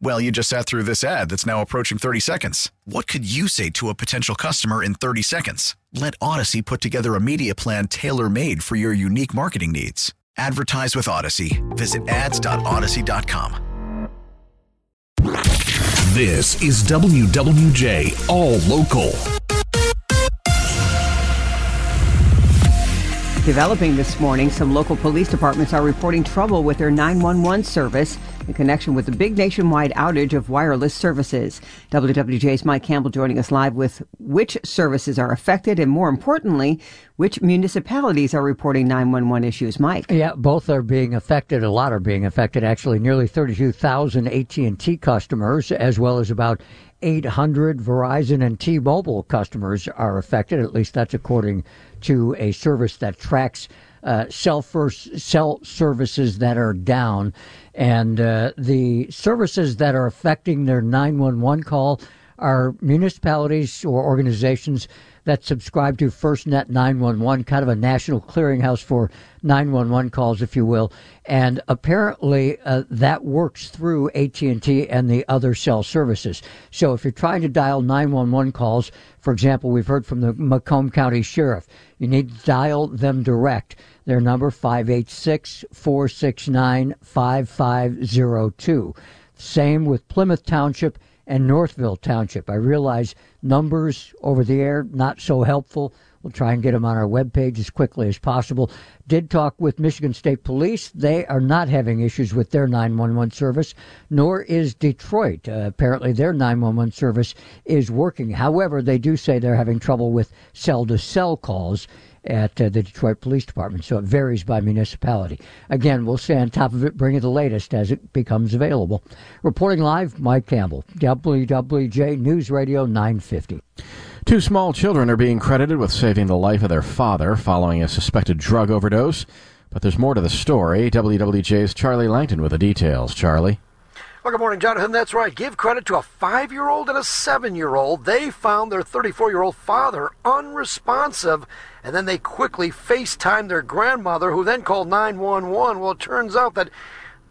Well, you just sat through this ad that's now approaching 30 seconds. What could you say to a potential customer in 30 seconds? Let Audacy put together a media plan tailor made for your unique marketing needs. Advertise with Audacy. Visit ads.audacy.com. This is WWJ All Local. Developing this morning, some local police departments are reporting trouble with their 911 service in connection with the big nationwide outage of wireless services. WWJ's Mike Campbell joining us live with which services are affected and more importantly, which municipalities are reporting 911 issues. Mike. Yeah, both are being affected. A lot are being affected. Actually, nearly 32,000 AT&T customers as well as about 800 Verizon and T-Mobile customers are affected. At least that's according to a service that tracks uh, cell first services that are down, and uh, the services that are affecting their 911 call are municipalities or organizations that subscribe to FirstNet 911, kind of a national clearinghouse for 911 calls, if you will. And apparently, uh, that works through AT&T and the other cell services. So if you're trying to dial 911 calls, for example, we've heard from the Macomb County Sheriff, you need to dial them direct. Their number 586-469-5502. Same with Plymouth Township and Northville Township. I realize numbers over the air not so helpful. We'll try and get them on our webpage as quickly as possible. Did talk with Michigan State Police. They are not having issues with their 911 service, nor is Detroit. Uh, apparently, their 911 service is working. However, they do say they're having trouble with cell to cell calls at uh, the Detroit Police Department. So it varies by municipality. Again, we'll stay on top of it, bring you the latest as it becomes available. Reporting live, Mike Campbell, WWJ News Radio 950. Two small children are being credited with saving the life of their father following a suspected drug overdose. But there's more to the story. WWJ's Charlie Langton with the details. Charlie. Well, good morning, Jonathan. That's right. Give credit to a five year old and a seven year old. They found their 34 year old father unresponsive, and then they quickly FaceTimed their grandmother, who then called 911. Well, it turns out that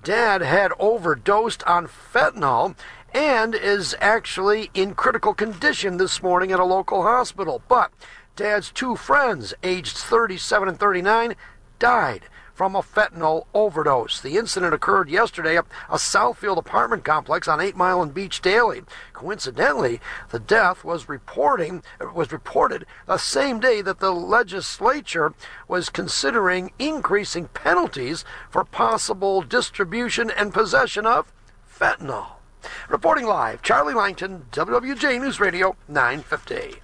dad had overdosed on fentanyl and is actually in critical condition this morning at a local hospital. But dad's two friends, aged 37 and 39, died from a fentanyl overdose. The incident occurred yesterday at a Southfield apartment complex on 8 Mile and Beech Daly. Coincidentally, the death was reporting was reported the same day that the legislature was considering increasing penalties for possible distribution and possession of fentanyl. Reporting live, Charlie Langton, WWJ News Radio 950.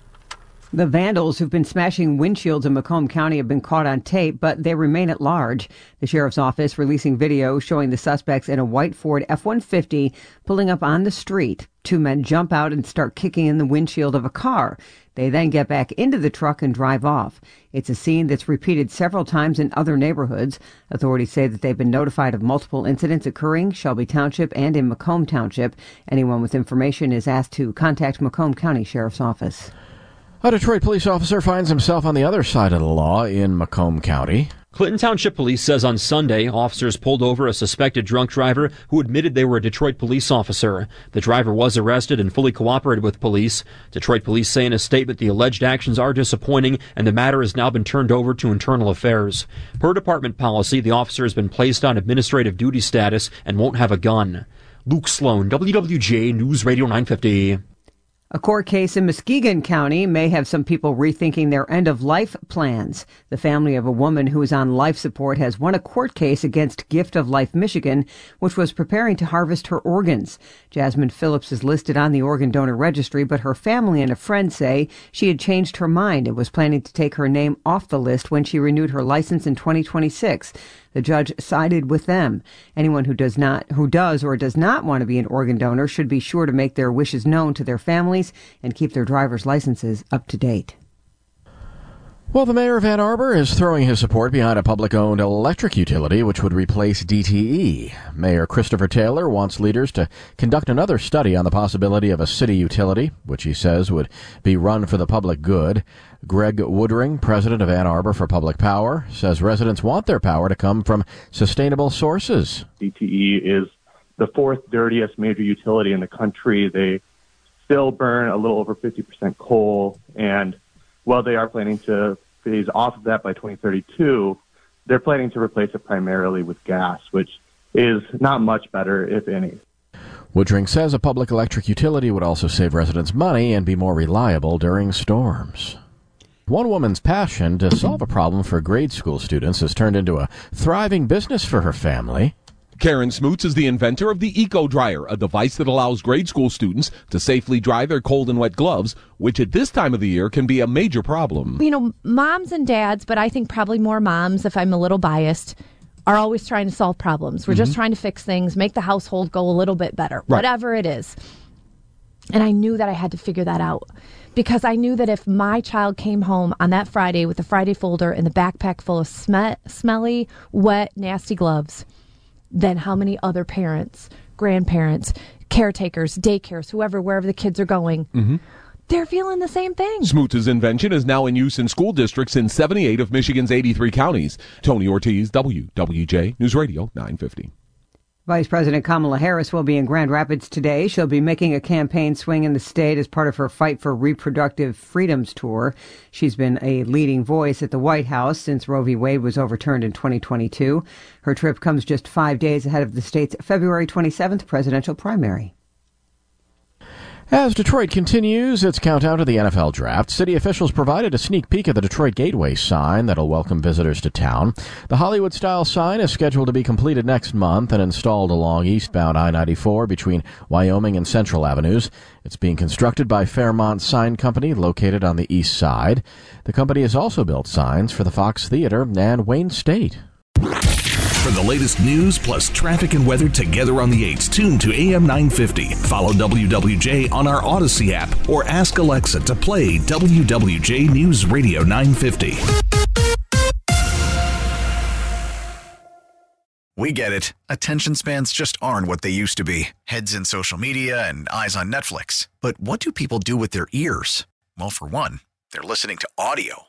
The vandals who've been smashing windshields in Macomb County have been caught on tape, but they remain at large. The sheriff's office releasing video showing the suspects in a white Ford F-150 pulling up on the street. Two men jump out and start kicking in the windshield of a car. They then get back into the truck and drive off. It's a scene that's repeated several times in other neighborhoods. Authorities say that they've been notified of multiple incidents occurring Shelby Township and in Macomb Township. Anyone with information is asked to contact Macomb County Sheriff's Office. A Detroit police officer finds himself on the other side of the law in Macomb County. Clinton Township Police says on Sunday, officers pulled over a suspected drunk driver who admitted they were a Detroit police officer. The driver was arrested and fully cooperated with police. Detroit police say in a statement the alleged actions are disappointing and the matter has now been turned over to internal affairs. Per department policy, the officer has been placed on administrative duty status and won't have a gun. Luke Sloan, WWJ News Radio 950. A court case in Muskegon County may have some people rethinking their end of life plans. The family of a woman who is on life support has won a court case against Gift of Life Michigan, which was preparing to harvest her organs. Jasmine Phillips is listed on the organ donor registry, but her family and a friend say she had changed her mind and was planning to take her name off the list when she renewed her license in 2026. The judge sided with them. Anyone who does not, who does or does not want to be an organ donor should be sure to make their wishes known to their families and keep their driver's licenses up to date. Well, the mayor of Ann Arbor is throwing his support behind a public owned electric utility which would replace DTE. Mayor Christopher Taylor wants leaders to conduct another study on the possibility of a city utility, which he says would be run for the public good. Greg Woodring, president of Ann Arbor for Public Power, says residents want their power to come from sustainable sources. DTE is the fourth dirtiest major utility in the country. They still burn a little over 50% coal and while they are planning to phase off of that by 2032, they're planning to replace it primarily with gas, which is not much better, if any. Woodring says a public electric utility would also save residents money and be more reliable during storms. One woman's passion to solve a problem for grade school students has turned into a thriving business for her family. Karen Smoots is the inventor of the Eco Dryer, a device that allows grade school students to safely dry their cold and wet gloves, which at this time of the year can be a major problem. You know, moms and dads, but I think probably more moms, if I'm a little biased, are always trying to solve problems. We're mm-hmm. just trying to fix things, make the household go a little bit better, right. whatever it is. And I knew that I had to figure that out because I knew that if my child came home on that Friday with a Friday folder and the backpack full of sm- smelly, wet, nasty gloves, then how many other parents, grandparents, caretakers, daycares, whoever, wherever the kids are going, mm-hmm. they're feeling the same thing. Smoots' invention is now in use in school districts in 78 of Michigan's 83 counties. Tony Ortiz, WWJ News Radio 950. Vice President Kamala Harris will be in Grand Rapids today. She'll be making a campaign swing in the state as part of her Fight for Reproductive Freedoms tour. She's been a leading voice at the White House since Roe v. Wade was overturned in 2022. Her trip comes just five days ahead of the state's February 27th presidential primary. As Detroit continues its countdown to the NFL draft, city officials provided a sneak peek at the Detroit Gateway sign that'll welcome visitors to town. The Hollywood style sign is scheduled to be completed next month and installed along eastbound I 94 between Wyoming and Central Avenues. It's being constructed by Fairmont Sign Company, located on the east side. The company has also built signs for the Fox Theater and Wayne State. For the latest news plus traffic and weather together on the 8s, tune to AM 950. Follow WWJ on our Audacy app or ask Alexa to play WWJ News Radio 950. We get it. Attention spans just aren't what they used to be heads in social media and eyes on Netflix. But what do people do with their ears? Well, for one, they're listening to audio.